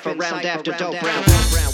For round after dope round. round, round.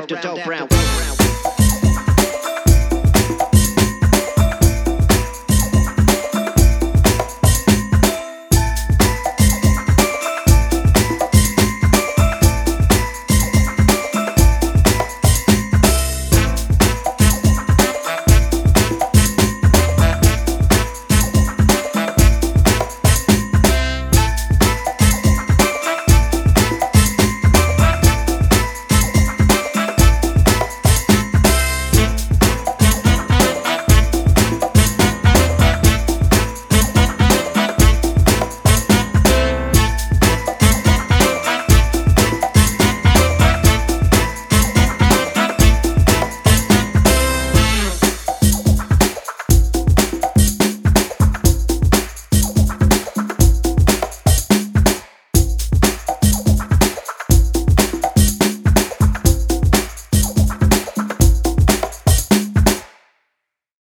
after Dope Brown.